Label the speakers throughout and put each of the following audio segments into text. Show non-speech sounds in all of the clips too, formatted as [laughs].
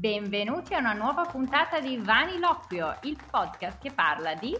Speaker 1: Benvenuti a una nuova puntata di Vaniloquio, il podcast che parla di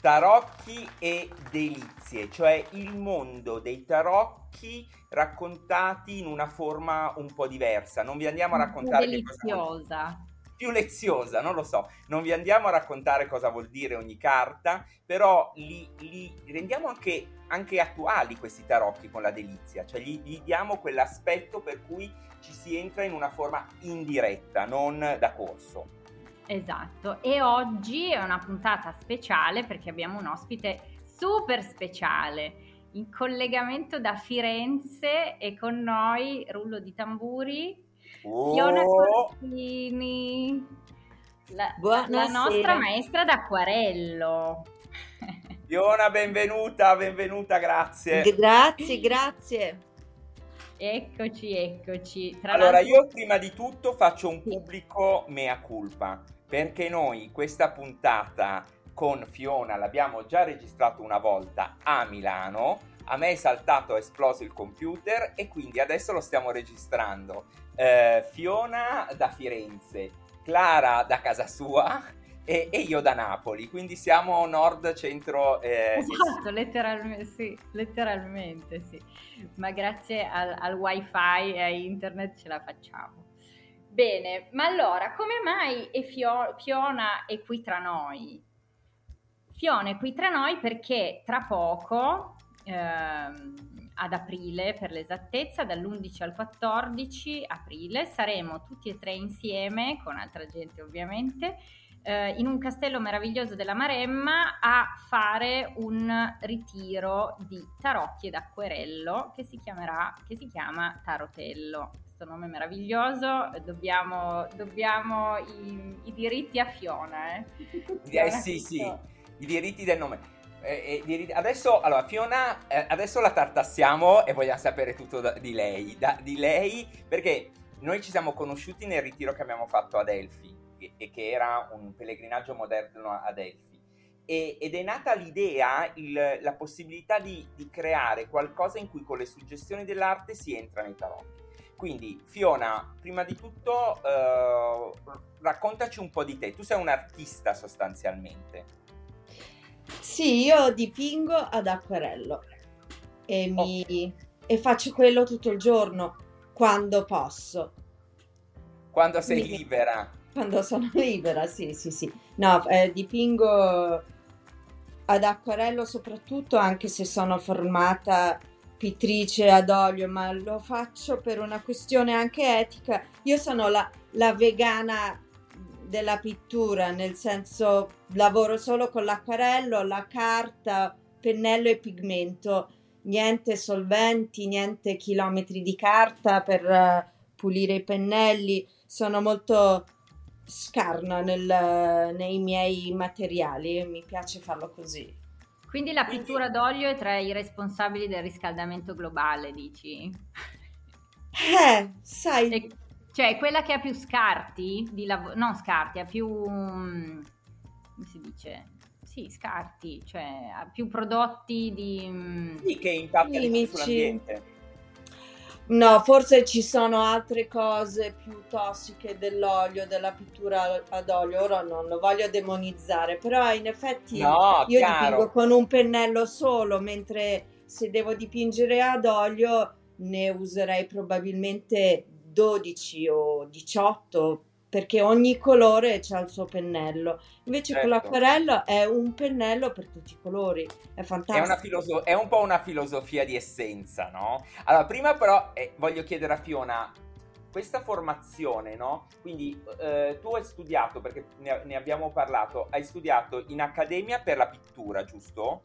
Speaker 2: tarocchi e delizie, cioè il mondo dei tarocchi raccontati in una forma un po' diversa. Non vi andiamo a raccontare
Speaker 1: deliziosa.
Speaker 2: Più leziosa, non lo so. Non vi andiamo a raccontare cosa vuol dire ogni carta, però li, li rendiamo anche, anche, attuali questi tarocchi con la delizia, cioè gli, gli diamo quell'aspetto per cui ci si entra in una forma indiretta, non da corso.
Speaker 1: Esatto, e oggi è una puntata speciale perché abbiamo un ospite super speciale in collegamento da Firenze e con noi, rullo di tamburi, oh. Fiona Cortini, la, la nostra maestra d'acquarello. [laughs]
Speaker 2: Fiona, benvenuta, benvenuta, grazie.
Speaker 3: Grazie, grazie.
Speaker 1: Eccoci, eccoci.
Speaker 2: Tra allora, io prima di tutto faccio un pubblico mea culpa perché noi questa puntata con Fiona l'abbiamo già registrato una volta a Milano. A me è saltato, è esploso il computer e quindi adesso lo stiamo registrando. Eh, Fiona da Firenze, Clara da casa sua e, e, io da Napoli, quindi siamo nord, centro.
Speaker 1: Eh, esatto, letteralmente sì, letteralmente sì, ma grazie al, al wifi e a internet ce la facciamo. Bene, ma allora come mai è Fio- Fiona è qui tra noi? Fiona è qui tra noi perché tra poco, ad aprile per l'esattezza, dall'11 al 14 aprile, saremo tutti e tre insieme, con altra gente ovviamente, eh, in un castello meraviglioso della Maremma a fare un ritiro di tarocchi ed acquerello che si, chiamerà, che si chiama Tarotello questo nome meraviglioso, dobbiamo, dobbiamo i, i, diritti a Fiona. Eh,
Speaker 2: eh sì, sì, i diritti del nome. Adesso, allora, Fiona, eh, adesso la tartassiamo e vogliamo sapere tutto da, di lei, da, di lei, perché noi ci siamo conosciuti nel ritiro che abbiamo fatto ad Elfi, e, che era un pellegrinaggio moderno ad Elfi. E, ed è nata l'idea, il, la possibilità di, di creare qualcosa in cui con le suggestioni dell'arte si entra nei tarocchi. Quindi, Fiona, prima di tutto, eh, raccontaci un po' di te. Tu sei un artista sostanzialmente.
Speaker 3: Sì, io dipingo ad acquerello e, mi, okay. e faccio quello tutto il giorno, quando posso.
Speaker 2: Quando sei mi, libera.
Speaker 3: Quando sono [laughs] libera, sì, sì, sì. No, eh, dipingo ad acquerello soprattutto anche se sono formata pittrice ad olio, ma lo faccio per una questione anche etica. Io sono la, la vegana della pittura, nel senso lavoro solo con l'acquarello, la carta, pennello e pigmento, niente solventi, niente chilometri di carta per uh, pulire i pennelli. Sono molto scarna nel, nei miei materiali, mi piace farlo così.
Speaker 1: Quindi la pittura d'olio è tra i responsabili del riscaldamento globale, dici?
Speaker 3: Eh, sai. E,
Speaker 1: cioè, quella che ha più scarti, di lav- non scarti, ha più... come si dice? Sì, scarti, cioè ha più prodotti di...
Speaker 2: Sì, che impattano sull'ambiente.
Speaker 3: No, forse ci sono altre cose più tossiche dell'olio, della pittura ad olio. Ora non lo voglio demonizzare, però in effetti no, io chiaro. dipingo con un pennello solo, mentre se devo dipingere ad olio ne userei probabilmente 12 o 18 perché ogni colore ha il suo pennello. Invece certo. con l'acquarello è un pennello per tutti i colori, è fantastico.
Speaker 2: È, filoso- è un po' una filosofia di essenza, no? Allora, prima però eh, voglio chiedere a Fiona, questa formazione, no? Quindi eh, tu hai studiato, perché ne, ne abbiamo parlato, hai studiato in accademia per la pittura, giusto?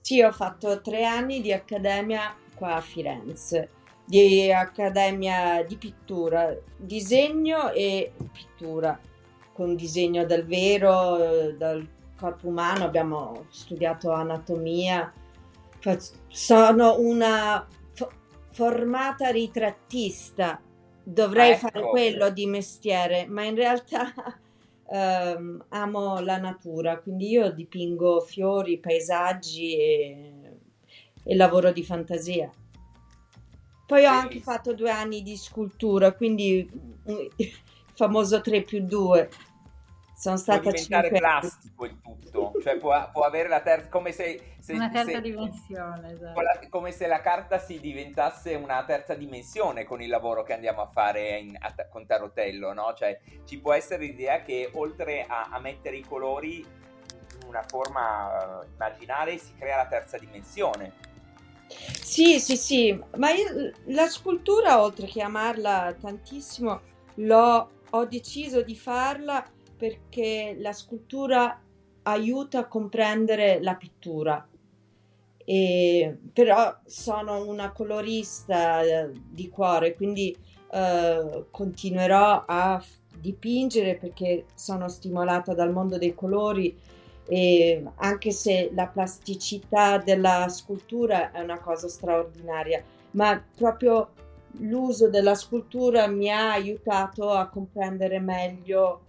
Speaker 3: Sì, ho fatto tre anni di accademia qua a Firenze di accademia di pittura, disegno e pittura, con disegno dal vero, dal corpo umano, abbiamo studiato anatomia, sono una formata ritrattista, dovrei ecco. fare quello di mestiere, ma in realtà um, [laughs] amo la natura, quindi io dipingo fiori, paesaggi e, e lavoro di fantasia. Poi ho anche fatto due anni di scultura, quindi mm, famoso 3 più 2.
Speaker 2: Sono stata può diventare plastico il tutto, cioè può, può avere la terza, come se, se
Speaker 1: una terza se, dimensione,
Speaker 2: esatto. come se la carta si diventasse una terza dimensione con il lavoro che andiamo a fare in, a, con Tarotello, no? Cioè ci può essere l'idea che oltre a, a mettere i colori in una forma uh, immaginale si crea la terza dimensione.
Speaker 3: Sì, sì, sì, ma io, la scultura, oltre che amarla tantissimo, l'ho, ho deciso di farla perché la scultura aiuta a comprendere la pittura. E, però sono una colorista eh, di cuore, quindi eh, continuerò a dipingere perché sono stimolata dal mondo dei colori e anche se la plasticità della scultura è una cosa straordinaria, ma proprio l'uso della scultura mi ha aiutato a comprendere meglio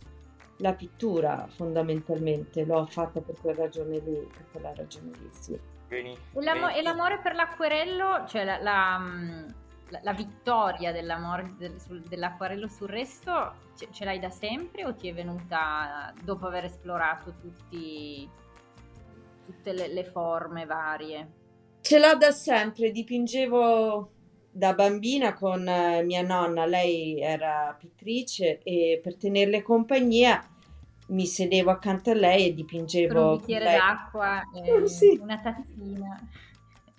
Speaker 3: la pittura fondamentalmente, l'ho fatta per quella ragione lì, per quella ragione lì, sì.
Speaker 1: E, l'amo- e l'amore per l'acquerello, cioè la, la, la, la vittoria dell'amore del, dell'acquarello sul resto, ce, ce, l'hai da sempre o ti è venuta dopo aver esplorato tutti, tutte le, le forme varie?
Speaker 3: Ce l'ho da sempre, dipingevo da bambina con eh, mia nonna, lei era pittrice e per tenerle compagnia mi sedevo accanto a lei e dipingevo.
Speaker 1: Con un bicchiere lei. d'acqua e oh, [laughs] sì. una tazzina.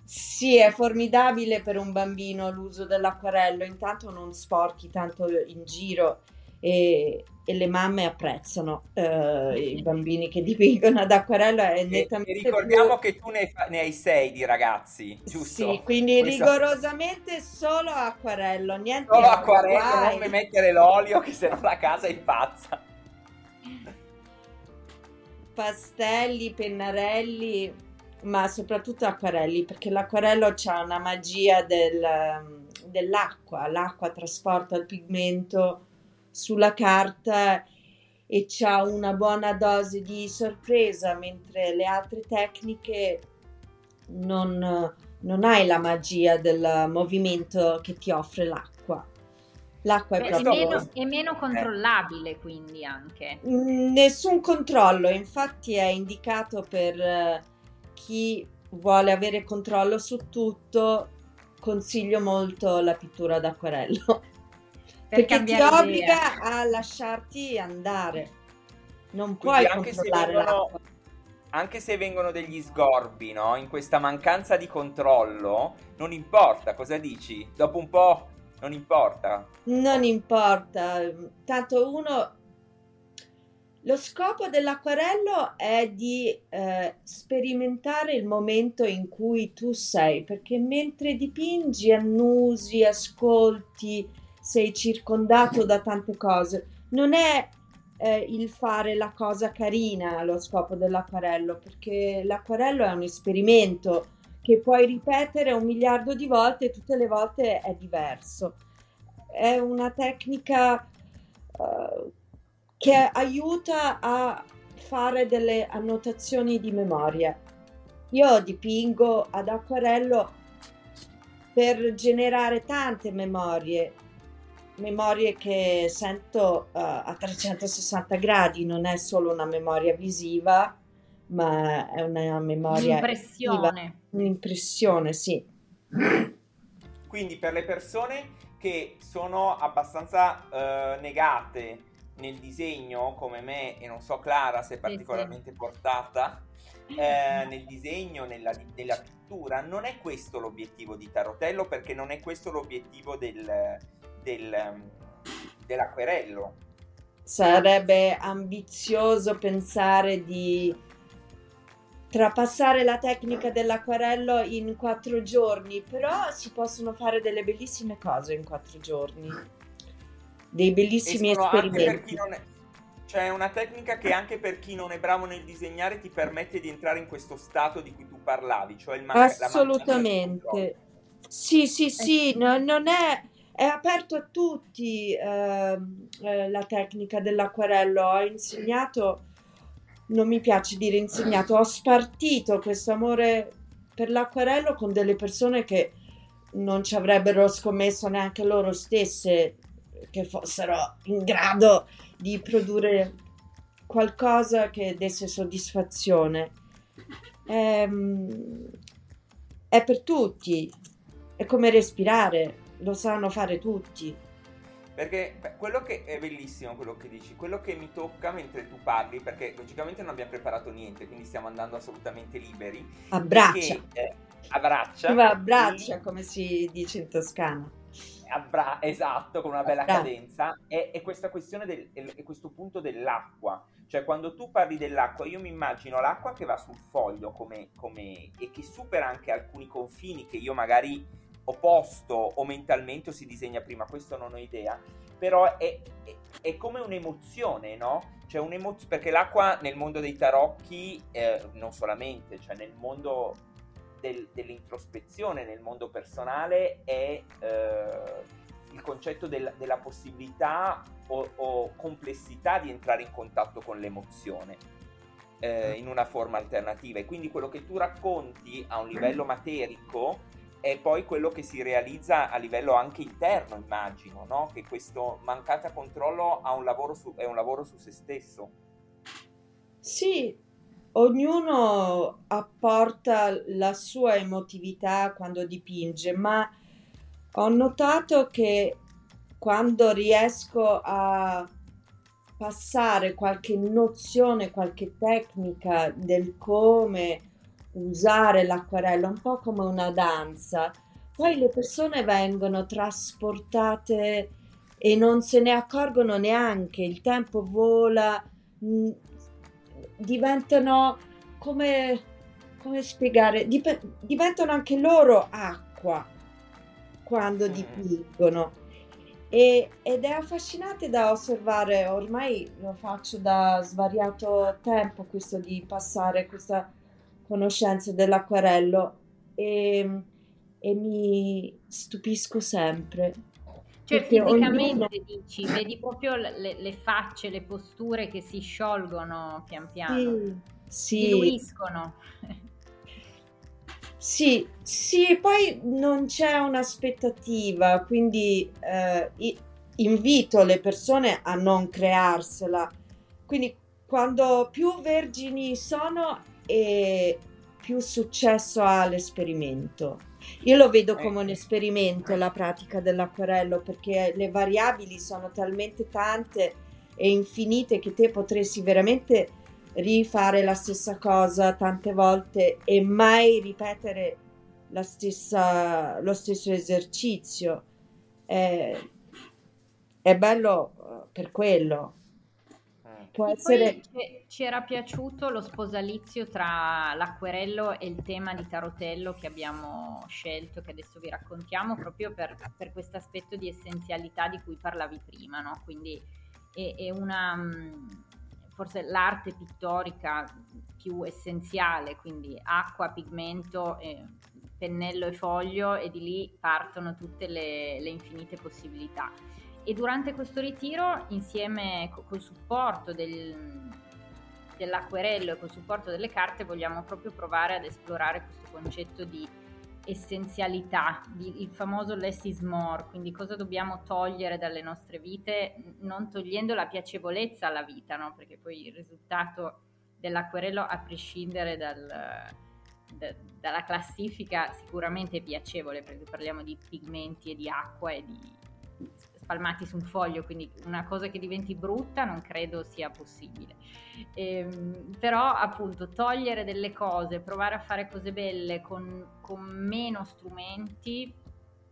Speaker 3: Sì, è formidabile per un bambino l'uso dell'acquarello, intanto non sporchi tanto in giro e, e le mamme apprezzano uh, i bambini che dipingono ad acquarello. È nettamente
Speaker 2: e ricordiamo più... che tu ne, ne, hai sei di ragazzi, giusto?
Speaker 3: Sì, quindi Questa... rigorosamente solo acquarello, niente
Speaker 2: Solo acquarello, guai. non mi mettere l'olio che se no la casa è impazza.
Speaker 3: Pastelli, pennarelli, ma soprattutto acquarelli, perché l'acquarello ha una magia del, dell'acqua, l'acqua trasporta il pigmento sulla carta e c'ha una buona dose di sorpresa, mentre le altre tecniche non, non hai la magia del movimento che ti offre l'acqua.
Speaker 1: L'acqua è Beh, proprio... È meno, è meno controllabile eh. quindi anche.
Speaker 3: Nessun controllo, infatti è indicato per chi vuole avere controllo su tutto, consiglio molto la pittura d'acquarello perché ti obbliga a lasciarti andare. Non puoi anche controllare se vengono,
Speaker 2: Anche se vengono degli sgorbi, no? In questa mancanza di controllo, non importa, cosa dici? Dopo un po' non importa.
Speaker 3: Non importa, tanto uno... Lo scopo dell'acquarello è di eh, sperimentare il momento in cui tu sei, perché mentre dipingi annusi, ascolti, sei circondato da tante cose. Non è eh, il fare la cosa carina lo scopo dell'acquarello, perché l'acquarello è un esperimento che puoi ripetere un miliardo di volte e tutte le volte è diverso. È una tecnica uh, che aiuta a fare delle annotazioni di memoria. Io dipingo ad acquarello per generare tante memorie memorie che sento uh, a 360 gradi, non è solo una memoria visiva, ma è una memoria...
Speaker 1: Un'impressione.
Speaker 3: Un'impressione, sì.
Speaker 2: Quindi per le persone che sono abbastanza uh, negate nel disegno, come me, e non so Clara se è particolarmente sì, sì. portata, [laughs] eh, nel disegno, nella, nella, pittura, non è questo l'obiettivo di Tarotello, perché non è questo l'obiettivo del, del, ehm, dell'acquerello.
Speaker 3: Sarebbe ambizioso pensare di trapassare la tecnica dell'acquerello in quattro giorni, però si possono fare delle bellissime cose in quattro giorni, dei bellissimi esperimenti.
Speaker 2: È, cioè è una tecnica che anche per chi non è bravo nel disegnare ti permette di entrare in questo stato di cui tu parlavi, cioè il man-
Speaker 3: Assolutamente. Sì, sì, sì, eh. no, non è è aperto a tutti eh, eh, la tecnica dell'acquarello. Ho insegnato, non mi piace dire insegnato, ho spartito questo amore per l'acquarello con delle persone che non ci avrebbero scommesso neanche loro stesse che fossero in grado di produrre qualcosa che desse soddisfazione. È, è per tutti, è come respirare, lo sanno fare tutti.
Speaker 2: Perché quello che è bellissimo quello che dici, quello che mi tocca mentre tu parli, perché logicamente non abbiamo preparato niente, quindi stiamo andando assolutamente liberi.
Speaker 3: Abbraccia.
Speaker 2: Che, eh, abbraccia.
Speaker 3: abbraccia, come si dice in toscano.
Speaker 2: Abbra- esatto, con una bella Abbraccia. cadenza. E, e, questa questione del, e questo punto dell'acqua. Cioè, quando tu parli dell'acqua, io mi immagino l'acqua che va sul foglio come, come, e che supera anche alcuni confini che io magari opposto o mentalmente o si disegna prima, questo non ho idea, però è, è, è come un'emozione, no? Cioè un'emozione, perché l'acqua nel mondo dei tarocchi, eh, non solamente, cioè nel mondo del, dell'introspezione, nel mondo personale, è eh, il concetto del, della possibilità o, o, complessità di entrare in contatto con l'emozione eh, in una forma alternativa. E quindi quello che tu racconti a un livello materico è poi quello che si realizza a livello anche interno, immagino, no? che questo mancato controllo un su, è un lavoro su se stesso.
Speaker 3: Sì, ognuno apporta la sua emotività quando dipinge, ma ho notato che quando riesco a passare qualche nozione, qualche tecnica del come usare l'acquarello un po' come una danza, poi le persone vengono trasportate e non se ne accorgono neanche, il tempo vola, diventano come, come spiegare, dip- diventano anche loro acqua quando dipingono. E, ed è affascinante da osservare, ormai lo faccio da svariato tempo questo di passare questa conoscenza dell'acquarello e, e mi stupisco sempre.
Speaker 1: Cioè fisicamente ognuno... dici, vedi proprio le, le, facce, le posture che si sciolgono pian piano, sì, sì. diluiscono.
Speaker 3: Sì, sì, poi non c'è un'aspettativa, quindi eh, invito le persone a non crearsela. Quindi quando più vergini sono e più successo ha l'esperimento. Io lo vedo come un ecco. esperimento la pratica dell'acquarello perché le variabili sono talmente tante e infinite che te potresti veramente rifare la stessa cosa tante volte e mai ripetere stessa, lo stesso esercizio. È, è bello eh, per quello
Speaker 1: può essere... ci era piaciuto lo sposalizio tra l'acquerello e il tema di tarotello che abbiamo scelto, che adesso vi raccontiamo, proprio per, per questo aspetto di essenzialità di cui parlavi prima, no? Quindi è, è una mm, forse l'arte pittorica più essenziale, quindi acqua, pigmento, eh, pennello e foglio e di lì partono tutte le, le infinite possibilità e durante questo ritiro, insieme col supporto del, dell'acquerello e col supporto delle carte, vogliamo proprio provare ad esplorare questo concetto di essenzialità, di, il famoso less is more, quindi cosa dobbiamo togliere dalle nostre vite, non togliendo la piacevolezza alla vita, no? perché poi il risultato dell'acquerello, a prescindere dal, da, dalla classifica, sicuramente è piacevole, perché parliamo di pigmenti e di acqua e di spalmati su un foglio, quindi una cosa che diventi brutta non credo sia possibile. Ehm, però appunto togliere delle cose, provare a fare cose belle con, con meno strumenti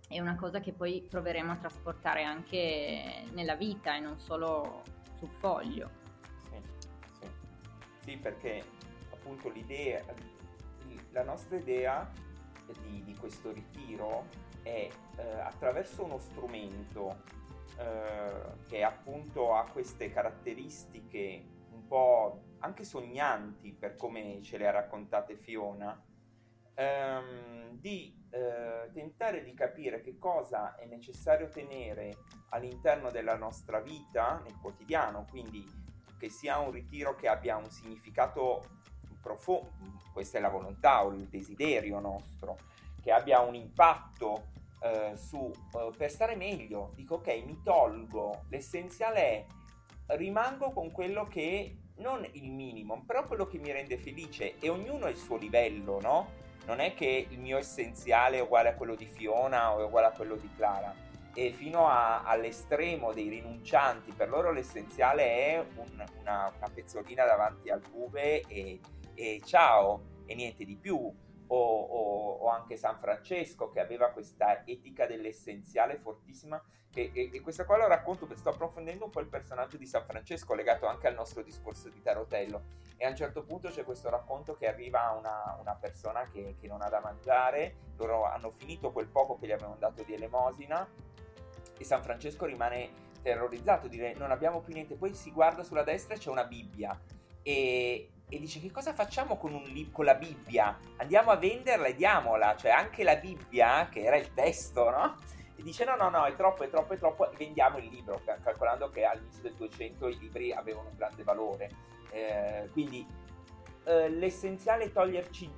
Speaker 1: è una cosa che poi proveremo a trasportare anche nella vita e non solo sul foglio.
Speaker 2: Sì, sì. sì perché appunto l'idea, la nostra idea di, di questo ritiro è eh, attraverso uno strumento eh, che appunto ha queste caratteristiche un po' anche sognanti per come ce le ha raccontate Fiona, ehm, di eh, tentare di capire che cosa è necessario tenere all'interno della nostra vita nel quotidiano, quindi che sia un ritiro che abbia un significato profondo, questa è la volontà o il desiderio nostro, che abbia un impatto eh, su eh, per stare meglio, dico ok, mi tolgo, l'essenziale è rimango con quello che non il minimo, però quello che mi rende felice e ognuno ha il suo livello, no? Non è che il mio essenziale è uguale a quello di Fiona o è uguale a quello di Clara. E fino a, all'estremo dei rinuncianti, per loro l'essenziale è un, una, una, pezzolina davanti al bube e, e ciao, e niente di più o, o, o, anche San Francesco che aveva questa etica dell'essenziale fortissima. E, e, e, questa qua lo racconto perché sto approfondendo un po' il personaggio di San Francesco legato anche al nostro discorso di Tarotello. E a un certo punto c'è questo racconto che arriva una, una persona che, che non ha da mangiare, loro hanno finito quel poco che gli avevano dato di elemosina e San Francesco rimane terrorizzato, dire non abbiamo più niente, poi si guarda sulla destra e c'è una Bibbia. E, e dice che cosa facciamo con, un, con, la Bibbia? Andiamo a venderla e diamola, cioè anche la Bibbia, che era il testo, no? E dice no, no, no, è troppo, è troppo, è troppo, vendiamo il libro, calcolando che all'inizio del 200 i libri avevano un grande valore. Eh, quindi eh, l'essenziale è toglierci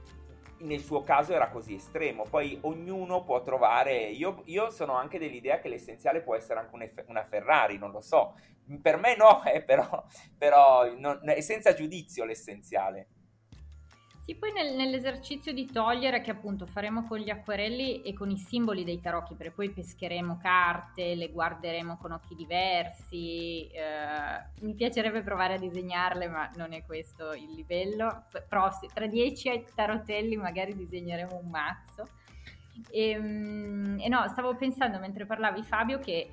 Speaker 2: nel suo caso era così estremo. Poi ognuno può trovare. Io, io sono anche dell'idea che l'essenziale può essere anche una Ferrari, non lo so. Per me no, [laughs] eh, però, però non, senza giudizio l'essenziale.
Speaker 1: Sì, poi nel, nell'esercizio di togliere che appunto faremo con gli acquerelli e con i simboli dei tarocchi, perché poi pescheremo carte, le guarderemo con occhi diversi, eh, mi piacerebbe provare a disegnarle, ma non è questo il livello. Però tra dieci tarotelli magari disegneremo un mazzo. E, ehm, e no, stavo pensando mentre parlavi Fabio che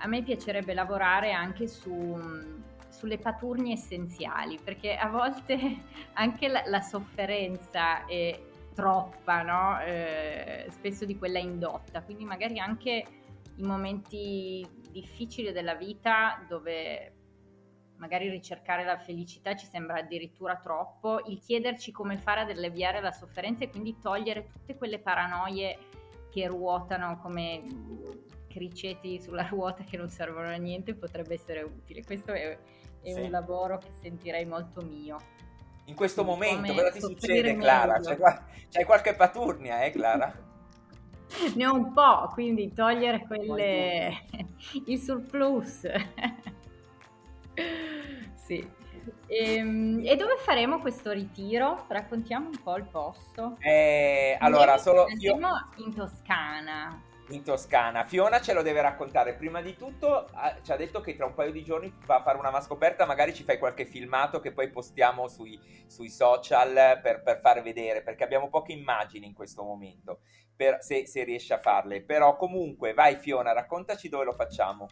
Speaker 1: a me piacerebbe lavorare anche su sulle paturnie essenziali, perché a volte [laughs] anche la, la sofferenza è troppa, no? eh, spesso di quella indotta, quindi magari anche in momenti difficili della vita dove magari ricercare la felicità ci sembra addirittura troppo, il chiederci come fare ad alleviare la sofferenza e quindi togliere tutte quelle paranoie che ruotano come criceti sulla [laughs] ruota che non servono a niente potrebbe essere utile. Questo è, è sì. un lavoro che sentirei molto mio.
Speaker 2: In questo Quindi momento, cosa ti succede, Clara? C'hai, c'hai, qualche paturnia, eh, Clara? [laughs]
Speaker 1: ne ho un po', quindi togliere quelle... [laughs] il surplus. [laughs] sì. E, ehm, e, dove faremo questo ritiro? Raccontiamo un po' il posto.
Speaker 2: Eh, allora, solo
Speaker 1: io... in Toscana
Speaker 2: in Toscana. Fiona ce lo deve raccontare. Prima di tutto ci ha detto che tra un paio di giorni va a fare una mascoperta, magari ci fai qualche filmato che poi postiamo sui, sui social per, per, far vedere, perché abbiamo poche immagini in questo momento, per, se, se riesci a farle. Però comunque, vai Fiona, raccontaci dove lo facciamo.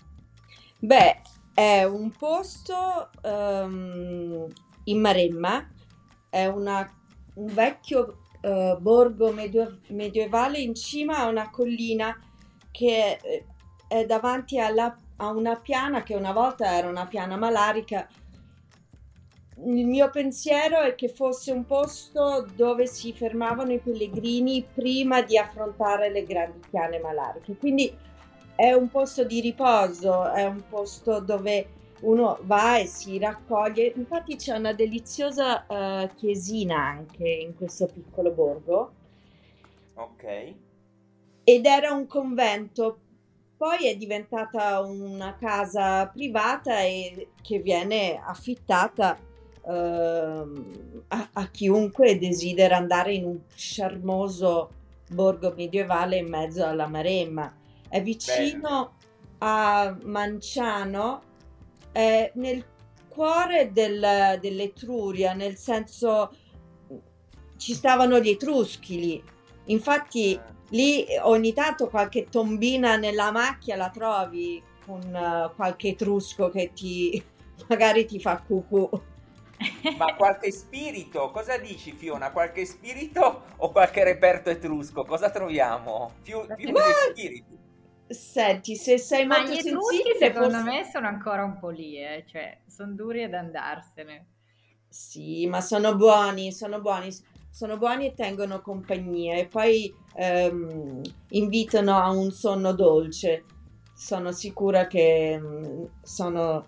Speaker 3: Beh, è un posto um, in Maremma, è una, un vecchio uh, borgo medio- medievale in cima a una collina che eh, è davanti alla, a una piana che una volta era una piana malarica. Il mio pensiero è che fosse un posto dove si fermavano i pellegrini prima di affrontare le grandi piane malariche. Quindi è un posto di riposo, è un posto dove uno va e si raccoglie. Infatti c'è una deliziosa uh, chiesina anche in questo piccolo borgo.
Speaker 2: Ok
Speaker 3: ed era un convento. Poi è diventata una casa privata e che viene affittata uh, a, a, chiunque desidera andare in un charmoso borgo medievale in mezzo alla Maremma. È vicino Bene. a Manciano, è nel cuore del, dell'Etruria, nel senso ci stavano gli Etruschi lì. Infatti eh. Lì ogni tanto qualche tombina nella macchia la trovi con uh, qualche etrusco che ti [laughs] magari ti fa cucù.
Speaker 2: Ma qualche spirito, cosa dici Fiona? Qualche spirito o qualche reperto etrusco? Cosa troviamo? Più, più Ma... spiriti.
Speaker 3: Senti, se sei molto
Speaker 1: Ma gli
Speaker 3: etruschi
Speaker 1: secondo forse... me sono ancora un po' lì, eh? cioè sono duri ad andarsene.
Speaker 3: Sì, ma sono buoni, sono buoni sono buoni e tengono compagnia e poi ehm, invitano a un sonno dolce. Sono sicura che mh, mm, sono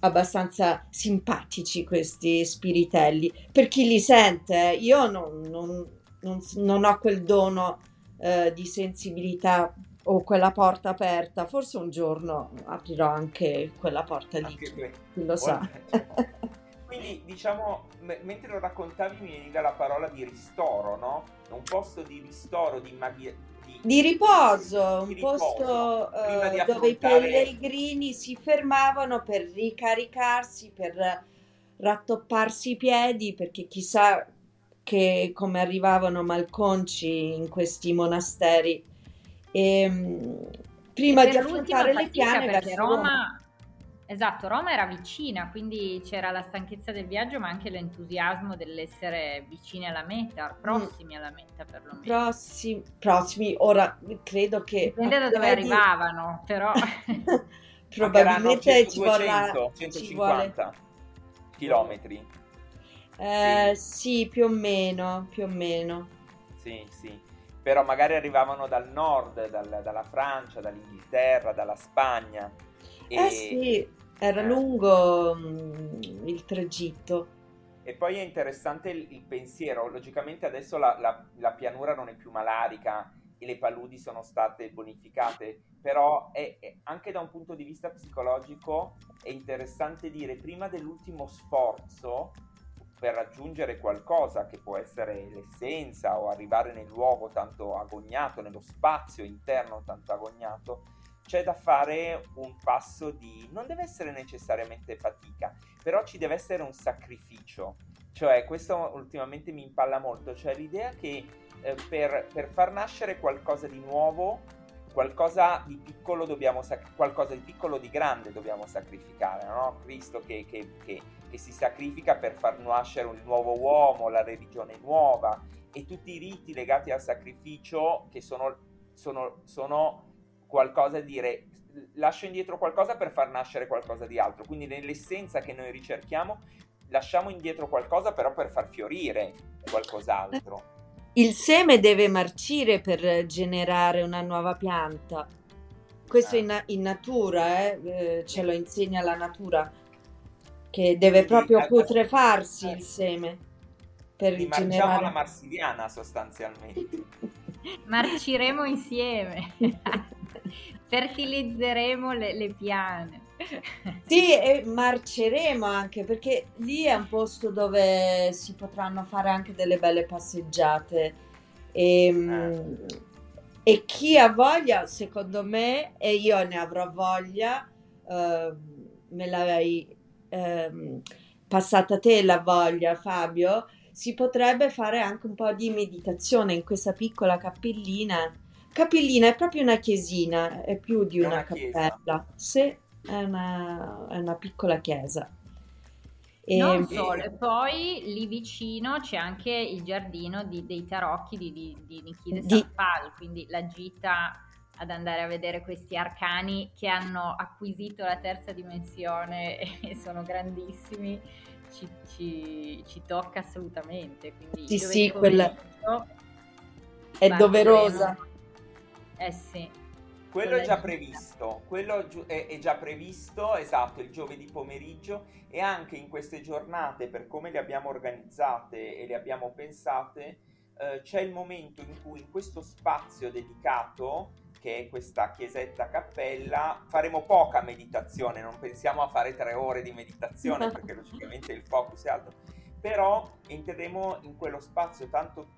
Speaker 3: abbastanza simpatici questi spiritelli. Per chi li sente, io non, non, non, non ho quel dono eh, di sensibilità o quella porta aperta, forse un giorno aprirò anche quella porta lì, chi lo sa. [laughs]
Speaker 2: Quindi diciamo, m- mentre lo raccontavi mi veniva la parola di ristoro, no? Un posto di ristoro, di, maghi-
Speaker 3: di, di riposo, di un riposo, posto uh, dove i pellegrini si fermavano per ricaricarsi, per rattopparsi i piedi, perché chissà che come arrivavano malconci in questi monasteri. E, ehm, prima e di affrontare le piane
Speaker 1: Roma, Roma. Esatto, Roma era vicina, quindi c'era la stanchezza del viaggio, ma anche l'entusiasmo dell'essere vicini alla meta, mm. prossimi alla meta perlomeno.
Speaker 3: Prossimi, prossimi, ora credo che...
Speaker 1: Dipende da dove arrivavano, però... [laughs] [laughs]
Speaker 3: Probabilmente 100,
Speaker 2: ci vorrà... 150 ci vuole... chilometri.
Speaker 3: Eh, sì. sì, più o meno, più o meno.
Speaker 2: Sì, sì. Però magari arrivavano dal nord, dal, dalla Francia, dall'Inghilterra, dalla Spagna.
Speaker 3: E... Eh sì, era eh. lungo mh, mm, il tragitto.
Speaker 2: E poi è interessante il, il pensiero, logicamente adesso la, la, la, pianura non è più malarica e le paludi sono state bonificate, però è, è, anche da un punto di vista psicologico è interessante dire prima dell'ultimo sforzo per raggiungere qualcosa che può essere l'essenza o arrivare nel luogo tanto agognato, nello spazio interno tanto agognato, c'è da fare un passo di... non deve essere necessariamente fatica, però ci deve essere un sacrificio. Cioè, questo ultimamente mi impalla molto, cioè l'idea che eh, per, per far nascere qualcosa di nuovo qualcosa di piccolo dobbiamo sac- qualcosa di piccolo di grande dobbiamo sacrificare, no? Cristo che, che, che, che, si sacrifica per far nascere un nuovo uomo, la religione nuova e tutti i riti legati al sacrificio che sono, sono, sono qualcosa di dire lascio indietro qualcosa per far nascere qualcosa di altro, quindi nell'essenza che noi ricerchiamo lasciamo indietro qualcosa però per far fiorire qualcos'altro.
Speaker 3: Il seme deve marcire per generare una nuova pianta. Questo in, ah. in natura, eh? eh ce lo insegna la natura, che deve proprio putrefarsi il seme
Speaker 2: per generare... la marsigliana sostanzialmente.
Speaker 1: Marciremo insieme, [laughs] fertilizzeremo le, le piane.
Speaker 3: Sì, e marceremo anche perché lì è un posto dove si potranno fare anche delle belle passeggiate. E, ehm, eh. e chi ha voglia, secondo me, e io ne avrò voglia, eh, me l'hai eh, passata te la voglia, Fabio, si potrebbe fare anche un po' di meditazione in questa piccola cappellina. Cappellina è proprio una chiesina, è più di una, una cappella. Sì è una, è una piccola chiesa.
Speaker 1: E... Non solo, e poi lì vicino c'è anche il giardino di, dei tarocchi di, di, di Nichide di... Sanfal, quindi la gita ad andare a vedere questi arcani che hanno acquisito la terza dimensione [laughs] e sono grandissimi, ci, ci, ci tocca assolutamente. Quindi
Speaker 3: sì, sì, quella è doverosa.
Speaker 1: Eh sì.
Speaker 2: Quello è già previsto, quello è, già previsto, esatto, il giovedì pomeriggio e anche in queste giornate, per come le abbiamo organizzate e le abbiamo pensate, eh, c'è il momento in cui in questo spazio dedicato, che è questa chiesetta cappella, faremo poca meditazione, non pensiamo a fare tre ore di meditazione [laughs] perché logicamente il focus è alto, però entreremo in quello spazio tanto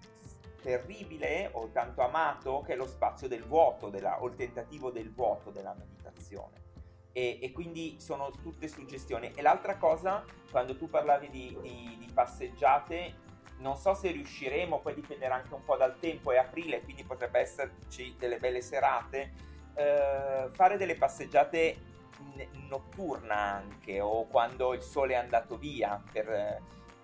Speaker 2: terribile o tanto amato che è lo spazio del vuoto della, o il tentativo del vuoto della meditazione. E, e, quindi sono tutte suggestioni. E l'altra cosa, quando tu parlavi di, di, di, passeggiate, non so se riusciremo, poi dipenderà anche un po' dal tempo, è aprile, quindi potrebbe esserci delle belle serate, eh, fare delle passeggiate notturna anche o quando il sole è andato via per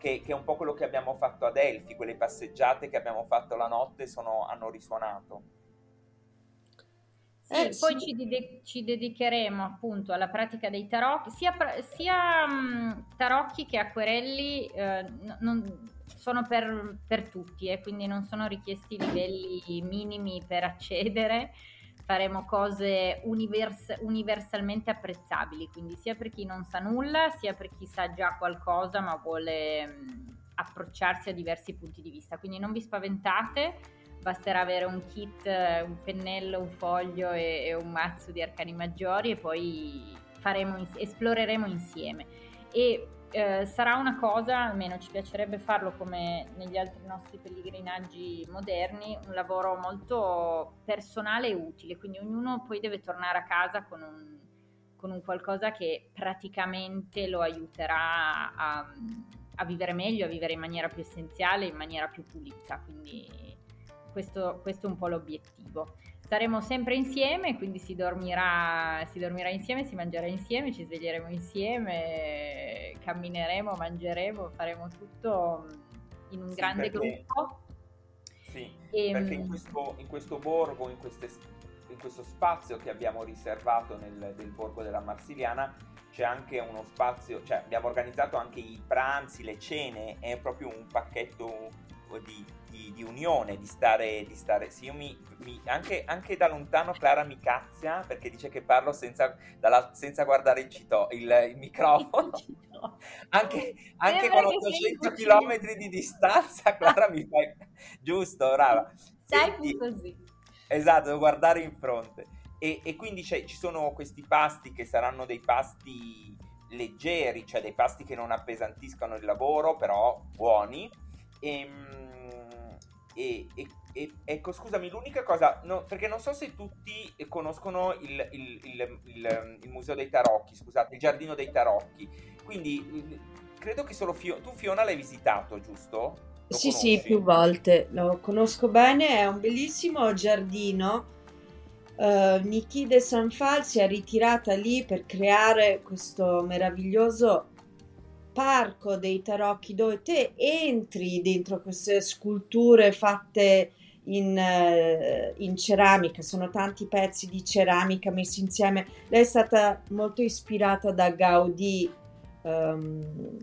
Speaker 2: che, che, è un po' quello che abbiamo fatto ad Elfi, quelle passeggiate che abbiamo fatto la notte sono, hanno risuonato.
Speaker 1: Sì, eh, poi sì. Ci, de- ci, dedicheremo appunto alla pratica dei tarocchi, sia, sia um, tarocchi che acquerelli eh, n- non, sono per, per tutti, eh, quindi non sono richiesti livelli minimi per accedere faremo cose univers- universalmente apprezzabili, quindi sia per chi non sa nulla, sia per chi sa già qualcosa ma vuole mh, approcciarsi a diversi punti di vista. Quindi non vi spaventate, basterà avere un kit, un pennello, un foglio e, e un mazzo di arcani maggiori e poi faremo, esploreremo insieme. E eh, sarà una cosa, almeno ci piacerebbe farlo come negli altri nostri pellegrinaggi moderni, un lavoro molto personale e utile, quindi ognuno poi deve tornare a casa con un, con un qualcosa che praticamente lo aiuterà a, a, vivere meglio, a vivere in maniera più essenziale, in maniera più pulita, quindi questo, questo è un po' l'obiettivo staremo sempre insieme, quindi si dormirà, si dormirà insieme, si mangerà insieme, ci sveglieremo insieme, cammineremo, mangeremo, faremo tutto in un sì, grande perché, gruppo.
Speaker 2: Sì, e, perché in questo, in questo borgo, in, queste, in, questo spazio che abbiamo riservato nel, nel borgo della Marsiliana, c'è anche uno spazio, cioè abbiamo organizzato anche i pranzi, le cene, è proprio un pacchetto di di, di unione, di stare, di stare sì, io mi, mi, anche, anche, da lontano Clara mi cazzia perché dice che parlo senza, dalla, senza guardare il, cito, il, il microfono, [laughs] anche, anche con 800 km di distanza Clara mi fa, giusto, brava.
Speaker 1: Senti, così.
Speaker 2: Esatto, devo guardare in fronte. E, e quindi ci sono questi pasti che saranno dei pasti leggeri, cioè dei pasti che non appesantiscano il lavoro, però buoni. E, ehm, e, e, e, ecco, scusami, l'unica cosa, no, perché non so se tutti conoscono il, il, il, il, Museo dei Tarocchi, scusate, il Giardino dei Tarocchi. Quindi credo che solo Fiona, tu Fiona l'hai visitato, giusto?
Speaker 3: Lo sì, conosci? sì, più volte, lo conosco bene, è un bellissimo giardino. Uh, Niki de Sanfal si è ritirata lì per creare questo meraviglioso parco dei tarocchi dove te entri dentro queste sculture fatte in, uh, in, ceramica, sono tanti pezzi di ceramica messi insieme. Lei è stata molto ispirata da Gaudì um,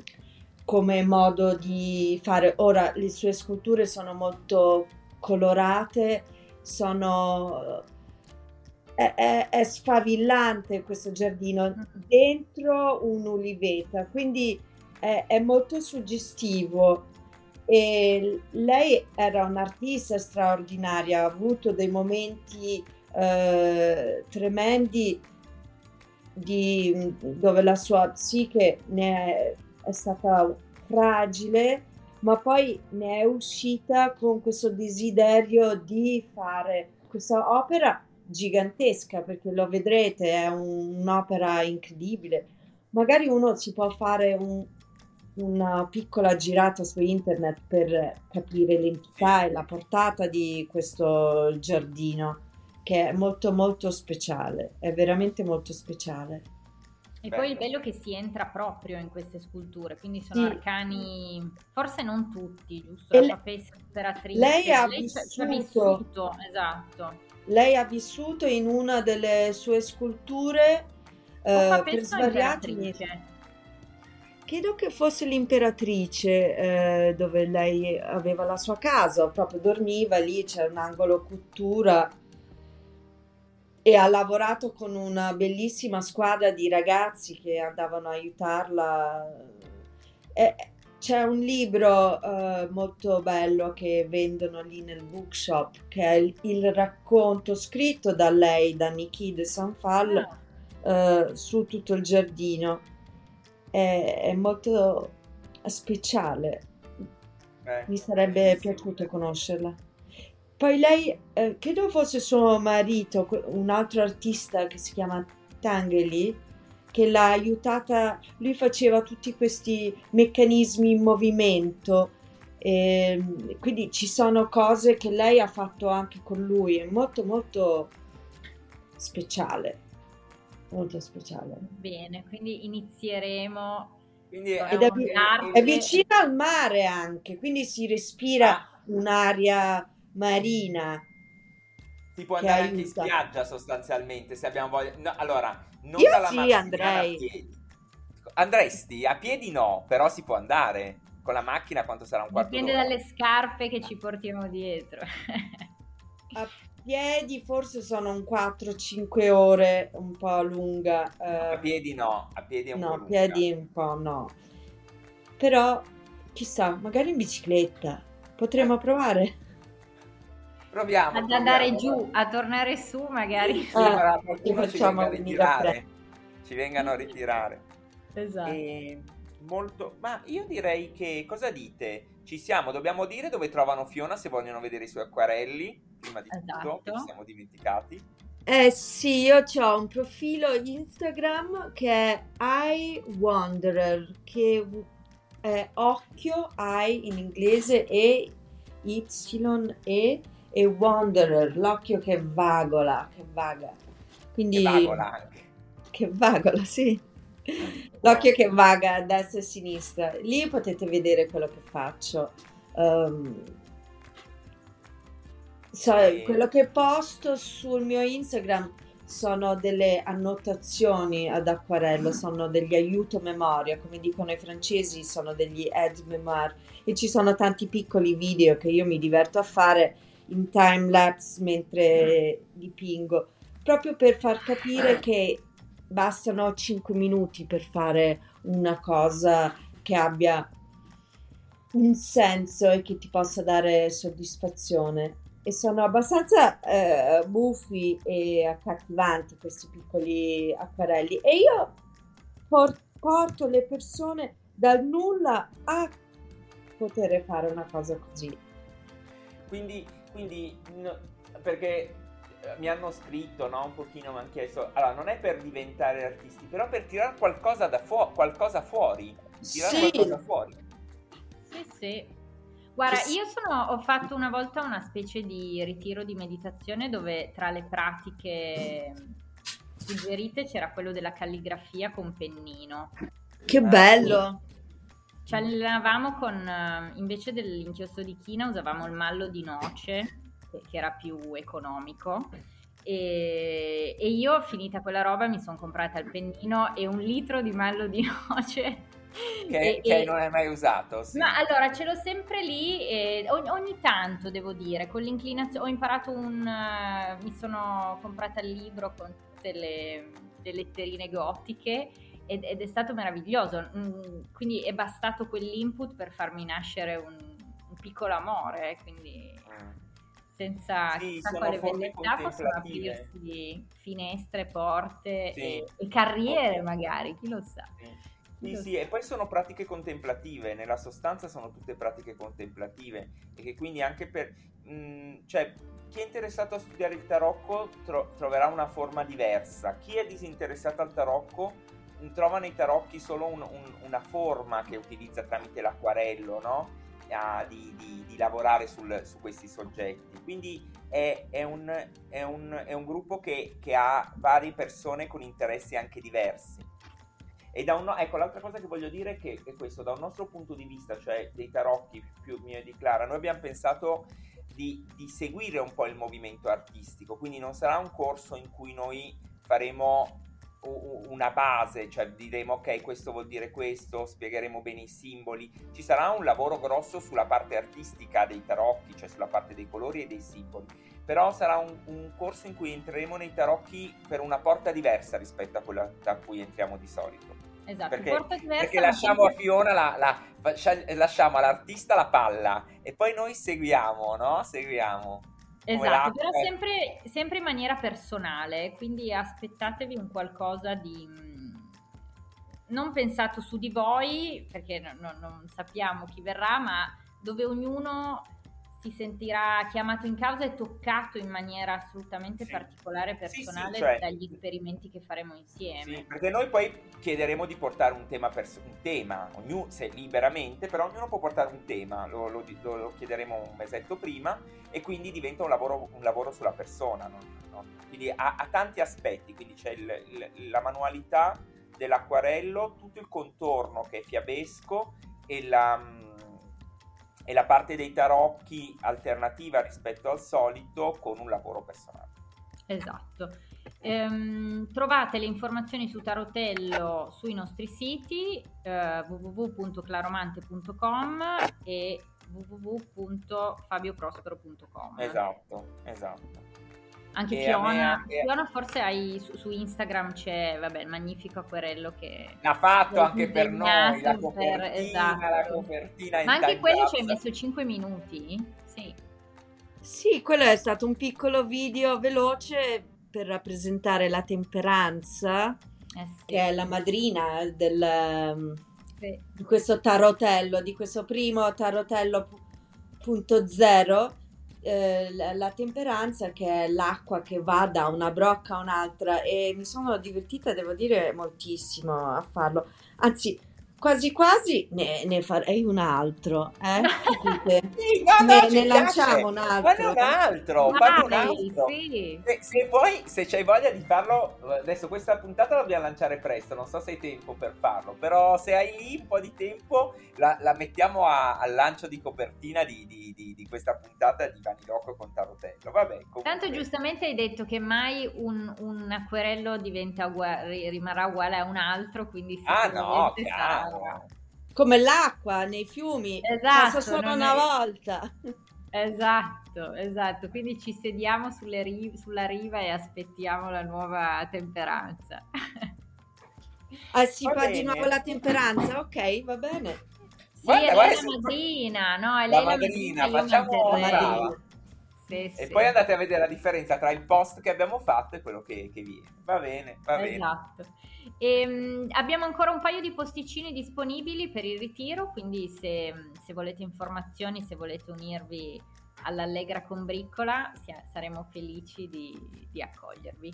Speaker 3: come modo di fare. Ora le sue sculture sono molto colorate, sono è, è, è, sfavillante questo giardino mm. dentro un'uliveta quindi è, è molto suggestivo e lei era un'artista straordinaria, ha avuto dei momenti eh, tremendi di, dove la sua psiche è, è, stata fragile, ma poi ne è uscita con questo desiderio di fare questa opera gigantesca, perché lo vedrete, è un, un'opera incredibile. Magari uno si può fare un, una piccola girata su internet per capire l'entità e la portata di questo giardino che è molto molto speciale, è veramente molto speciale.
Speaker 1: E Bello. poi il bello è che si entra proprio in queste sculture, quindi sono sì. arcani, forse non tutti, giusto? La papessa imperatrice.
Speaker 3: Lei ha lei vissuto, ha vissuto,
Speaker 1: esatto.
Speaker 3: Lei ha vissuto in una delle sue sculture eh, per svariati Credo che fosse l'imperatrice eh, dove lei aveva la sua casa, proprio dormiva lì, c'è un angolo cottura e ha lavorato con una bellissima squadra di ragazzi che andavano a aiutarla. E c'è un libro uh, molto bello che vendono lì nel bookshop, che è il, il racconto scritto da lei, da Niki de Sanfal, uh, su tutto il giardino è, è molto speciale. Eh, Mi sarebbe piaciuto conoscerla. Poi lei, eh, credo fosse suo marito, un altro artista che si chiama Tangeli, che l'ha aiutata, lui faceva tutti questi meccanismi in movimento, e ehm, quindi ci sono cose che lei ha fatto anche con lui, è molto molto speciale molto speciale.
Speaker 1: Bene, quindi inizieremo.
Speaker 3: Quindi è, è, vi- è, vicino al mare anche, quindi si respira ah. un'aria marina.
Speaker 2: Si può andare aiuta. anche in spiaggia sostanzialmente se abbiamo voglia. No, allora, non
Speaker 3: Io dalla sì, andrei.
Speaker 2: Andresti? A piedi no, però si può andare. Con la macchina quanto sarà un quarto
Speaker 1: Dipende
Speaker 2: d'ora?
Speaker 1: dalle scarpe che ci portiamo dietro.
Speaker 3: a piedi forse sono un 4-5 ore, un po' lunga.
Speaker 2: Eh, a piedi no, a piedi è un
Speaker 3: no,
Speaker 2: po' lunga.
Speaker 3: piedi un po' no. Però, chissà, magari in bicicletta. Potremmo provare.
Speaker 2: proviamo.
Speaker 1: Ad andare proviamo. giù, a tornare su magari.
Speaker 3: Sì, ah, qualcuno ci venga a
Speaker 2: ritirare. Ci vengano a ritirare.
Speaker 1: Esatto. E
Speaker 2: molto... Ma io direi che... Cosa dite? Ci siamo, dobbiamo dire dove trovano Fiona se vogliono vedere i suoi acquarelli, prima di esatto. tutto, che ci siamo dimenticati.
Speaker 3: Eh sì, io ho un profilo Instagram che è I Wanderer, che è occhio, I in inglese e Y E e Wanderer, l'occhio che vagola, che vaga. Quindi, che
Speaker 2: vagola anche.
Speaker 3: Che vagola, sì. L'occhio che vaga a destra e a sinistra. Lì potete vedere quello che faccio. Um, so, quello che posto sul mio Instagram sono delle annotazioni ad acquarello, sono degli aiuto memoria, come dicono i francesi, sono degli aide memoire e ci sono tanti piccoli video che io mi diverto a fare in time lapse mentre dipingo, proprio per far capire che bastano 5 minuti per fare una cosa che abbia un senso e che ti possa dare soddisfazione. E sono abbastanza eh, buffi e accattivanti questi piccoli acquarelli. E io por- porto le persone dal nulla a poter fare una cosa così.
Speaker 2: Quindi, quindi no, perché mi hanno scritto, no? Un pochino mi hanno chiesto. Allora, non è per diventare artisti, però per tirare qualcosa da fuori, qualcosa fuori. Tirare sì. qualcosa fuori.
Speaker 1: Sì, sì. Guarda, io sono, ho fatto una volta una specie di ritiro di meditazione dove tra le pratiche suggerite c'era quello della calligrafia con pennino.
Speaker 3: Che bello!
Speaker 1: Ci allenavamo con, eh, invece dell'inchiostro di china, usavamo il mallo di noce che era più economico. E, e, io finita quella roba mi sono comprata il pennino e un litro di mallo di [laughs] noce
Speaker 2: che, e, che non hai mai usato sì.
Speaker 1: ma allora ce l'ho sempre lì e ogni, ogni tanto devo dire con l'inclinazione ho imparato un uh, mi sono comprata il libro con tutte le, le letterine gotiche ed, ed, è stato meraviglioso mm, quindi è bastato quell'input per farmi nascere un, un piccolo amore quindi senza sì, chissà quale velleità possono aprirsi finestre, porte sì. e, e, carriere magari, chi lo sa.
Speaker 2: Sì. Sì, sì, e poi sono pratiche contemplative, nella sostanza sono tutte pratiche contemplative e che quindi anche per... Mh, mm, cioè, chi è interessato a studiare il tarocco tro- troverà una forma diversa, chi è disinteressato al tarocco trova nei tarocchi solo un, un, una forma che utilizza tramite l'acquarello, no? A, di, di, di, lavorare sul, su questi soggetti. Quindi è, è, un, è, un, è un, gruppo che, che, ha varie persone con interessi anche diversi. E da un, ecco, l'altra cosa che voglio dire è che è questo, da un nostro punto di vista, cioè dei tarocchi più mio di Clara, noi abbiamo pensato di, di seguire un po' il movimento artistico, quindi non sarà un corso in cui noi faremo una base, cioè diremo ok questo vuol dire questo, spiegheremo bene i simboli, ci sarà un lavoro grosso sulla parte artistica dei tarocchi, cioè sulla parte dei colori e dei simboli, però sarà un, un corso in cui entreremo nei tarocchi per una porta diversa rispetto a quella da cui entriamo di solito.
Speaker 1: Esatto,
Speaker 2: perché, perché lasciamo a Fiona la, la, lasciamo all'artista la palla e poi noi seguiamo, no? Seguiamo.
Speaker 1: Esatto, però sempre, sempre, in maniera personale, quindi aspettatevi un qualcosa di mm, non pensato su di voi, perché no, no, non sappiamo chi verrà, ma dove ognuno si sentirà chiamato in causa e toccato in maniera assolutamente sì. particolare e personale sì, sì, cioè, dagli esperimenti che faremo insieme.
Speaker 2: Sì, perché noi poi chiederemo di portare un tema, pers- un tema ognuno, se liberamente, però ognuno può portare un tema, lo, lo, lo, lo chiederemo un mesetto prima e quindi diventa un lavoro, un lavoro sulla persona. No? No? Quindi ha, ha, tanti aspetti, quindi c'è il, il, la manualità dell'acquarello, tutto il contorno che è fiabesco e la e la parte dei tarocchi alternativa rispetto al solito con un lavoro personale.
Speaker 1: Esatto. Ehm, trovate le informazioni su Tarotello sui nostri siti eh, www.claromante.com e www.fabioprospero.com.
Speaker 2: Esatto, esatto.
Speaker 1: Anche e Fiona, anche... Fiona forse hai su, su, Instagram c'è vabbè, il magnifico acquerello che
Speaker 2: l'ha fatto anche per noi la copertina, per,
Speaker 1: esatto.
Speaker 2: la copertina
Speaker 1: ma anche quello ci hai messo 5 minuti sì
Speaker 3: Sì, quello è stato un piccolo video veloce per rappresentare la temperanza, eh sì. che è la madrina del, sì. di questo tarotello, di questo primo tarotello punto zero eh, la, temperanza che è l'acqua che va da una brocca a un'altra e mi sono divertita, devo dire, moltissimo a farlo. Anzi, quasi quasi ne, ne farei un altro. Eh? [laughs]
Speaker 2: sì, no, no, ne, ne lanciamo un altro. Un altro, fanne un altro. Sì. Se, se, poi, se c'hai voglia di farlo, adesso questa puntata la dobbiamo lanciare presto, non so se hai tempo per farlo, però se hai lì un po' di tempo la, la mettiamo a, al lancio di copertina di, di, di, di questa puntata di Vanilocco con Tarotello. Vabbè,
Speaker 1: comunque. Tanto giustamente hai detto che mai un, un acquerello diventa uguale, rimarrà uguale a un altro, quindi
Speaker 2: ah, no, chiaro.
Speaker 3: Come l'acqua nei fiumi, esatto, passa solo una è... volta.
Speaker 1: Esatto, esatto. Quindi ci sediamo rive, sulla riva e aspettiamo la nuova temperanza.
Speaker 3: Ah, si va fa bene. di nuovo la temperanza? Ok, va bene.
Speaker 1: Sì, guarda, è guarda, lei la madrina, no? È lei la
Speaker 2: madrina, facciamo la madrina. Sì, e sì. poi andate a vedere la differenza tra il post che abbiamo fatto e quello che, che viene. Va bene, va bene.
Speaker 1: Esatto. E, um, abbiamo ancora un paio di posticini disponibili per il ritiro, quindi se, se volete informazioni, se volete unirvi all'Allegra Combriccola, saremo felici di, di accogliervi.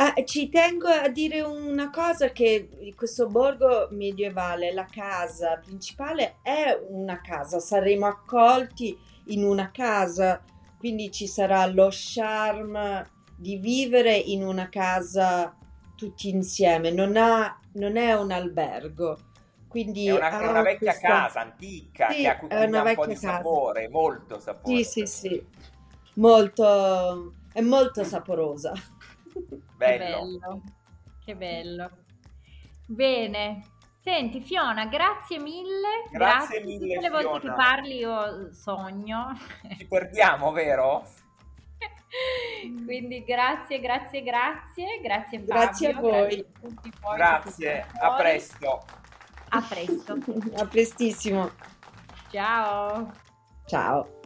Speaker 3: Ah, ci tengo a dire una cosa che questo borgo medievale, la casa principale è una casa, saremo accolti in una casa, quindi ci sarà lo charme di vivere in una casa tutti insieme, non, ha, non è un albergo. Quindi
Speaker 2: è una, è una vecchia questa... casa antica sì, che ha è una un po' di casa. sapore, molto sapore.
Speaker 3: Sì, sì, sì, molto, è molto saporosa.
Speaker 2: Bello. Che bello,
Speaker 1: che bello. Bene, Senti Fiona, grazie mille.
Speaker 2: Grazie, grazie mille.
Speaker 1: Tutte le
Speaker 2: Fiona.
Speaker 1: volte che parli io sogno.
Speaker 2: Ci perdiamo, vero? [laughs]
Speaker 1: Quindi grazie, grazie, grazie, grazie
Speaker 3: Fabio, Grazie a voi.
Speaker 2: Grazie, grazie. a presto.
Speaker 1: A presto. [laughs]
Speaker 3: a prestissimo.
Speaker 1: Ciao.
Speaker 3: Ciao.